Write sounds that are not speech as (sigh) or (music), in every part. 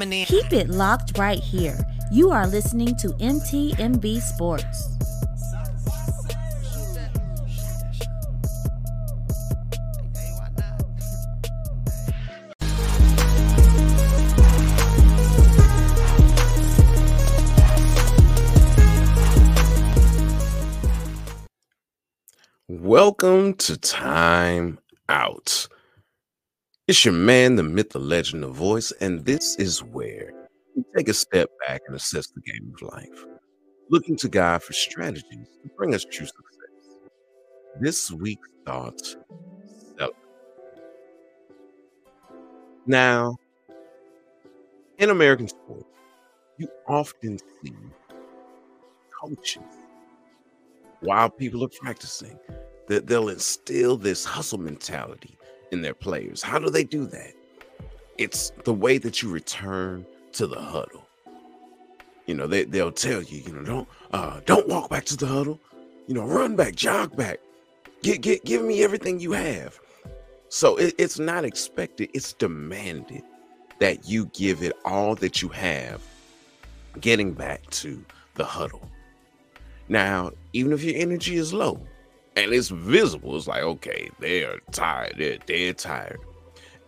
coming in. Keep it locked right here. You are listening to MTMB Sports. Welcome to Time Out. It's your man, the myth, the legend, the voice, and this is where we take a step back and assess the game of life, looking to God for strategies to bring us true success. This week's thoughts celebrate. Now, in American sports, you often see coaches while people are practicing that they'll instill this hustle mentality in their players. How do they do that? It's the way that you return to the huddle. You know, they, they'll tell you, you know, don't uh don't walk back to the huddle. You know, run back, jog back. Get get give me everything you have. So it, it's not expected, it's demanded that you give it all that you have getting back to the huddle. Now, even if your energy is low and it's visible, it's like, okay, they're tired, they're tired.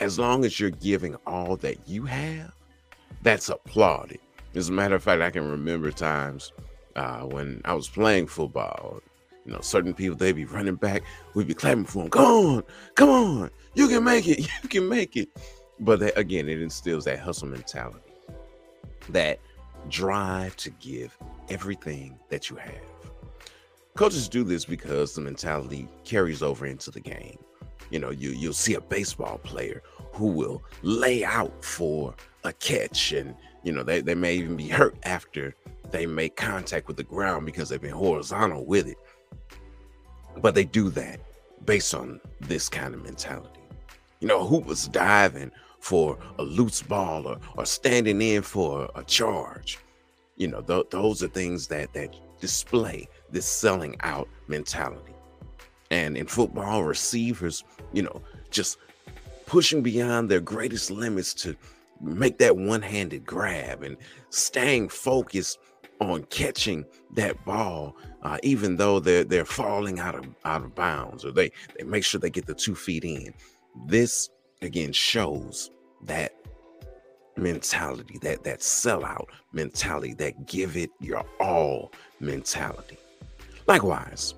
As long as you're giving all that you have, that's applauded. As a matter of fact, I can remember times uh, when I was playing football. You know, certain people they'd be running back, we'd be clapping for them. Come on, come on, you can make it, (laughs) you can make it. But that, again, it instills that hustle mentality, that drive to give everything that you have. Coaches do this because the mentality carries over into the game. You know, you you'll see a baseball player who will lay out for a catch, and you know they, they may even be hurt after they make contact with the ground because they've been horizontal with it. But they do that based on this kind of mentality. You know, who was diving for a loose ball or, or standing in for a charge. You know, th- those are things that that display this selling out mentality. And in football, receivers, you know, just pushing beyond their greatest limits to make that one-handed grab and staying focused on catching that ball, uh, even though they're they're falling out of out of bounds, or they they make sure they get the two feet in. This again shows that mentality, that that sellout mentality, that give it your all mentality. Likewise,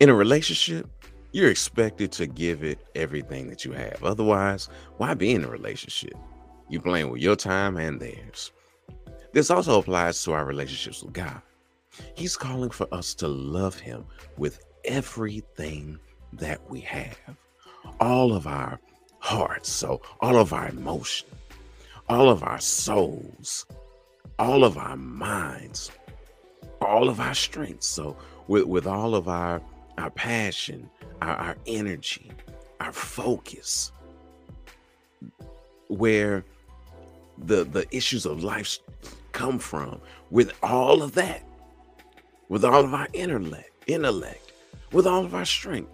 in a relationship, you're expected to give it everything that you have. Otherwise, why be in a relationship? You're playing with your time and theirs. This also applies to our relationships with God. He's calling for us to love Him with everything that we have, all of our hearts, so all of our emotion, all of our souls, all of our minds, all of our strengths. So with, with all of our our passion, our, our energy, our focus, where the the issues of life come from, with all of that, with all of our intellect, intellect, with all of our strength,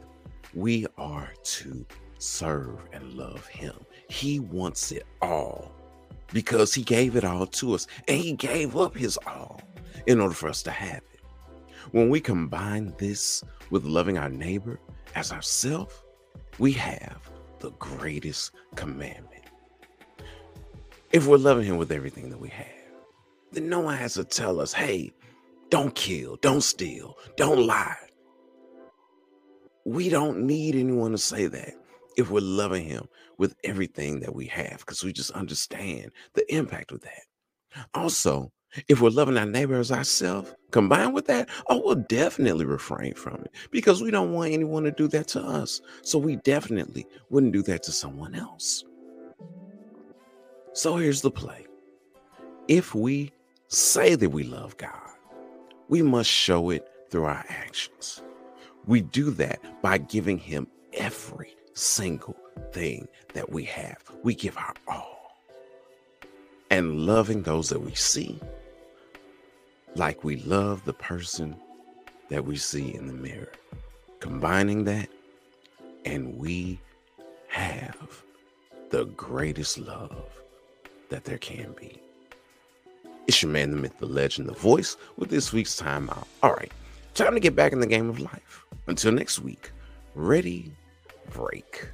we are to serve and love him. He wants it all because he gave it all to us and he gave up his all in order for us to have it. When we combine this with loving our neighbor as ourself, we have the greatest commandment. If we're loving him with everything that we have, then no one has to tell us, hey, don't kill, don't steal, don't lie. We don't need anyone to say that if we're loving him with everything that we have, because we just understand the impact of that. Also, if we're loving our neighbor as ourselves, combined with that, oh, we'll definitely refrain from it because we don't want anyone to do that to us. So we definitely wouldn't do that to someone else. So here's the play if we say that we love God, we must show it through our actions. We do that by giving Him every single thing that we have. We give our all. And loving those that we see like we love the person that we see in the mirror. Combining that, and we have the greatest love that there can be. It's your man, the myth, the legend, the voice with this week's timeout. All right, time to get back in the game of life. Until next week, ready, break.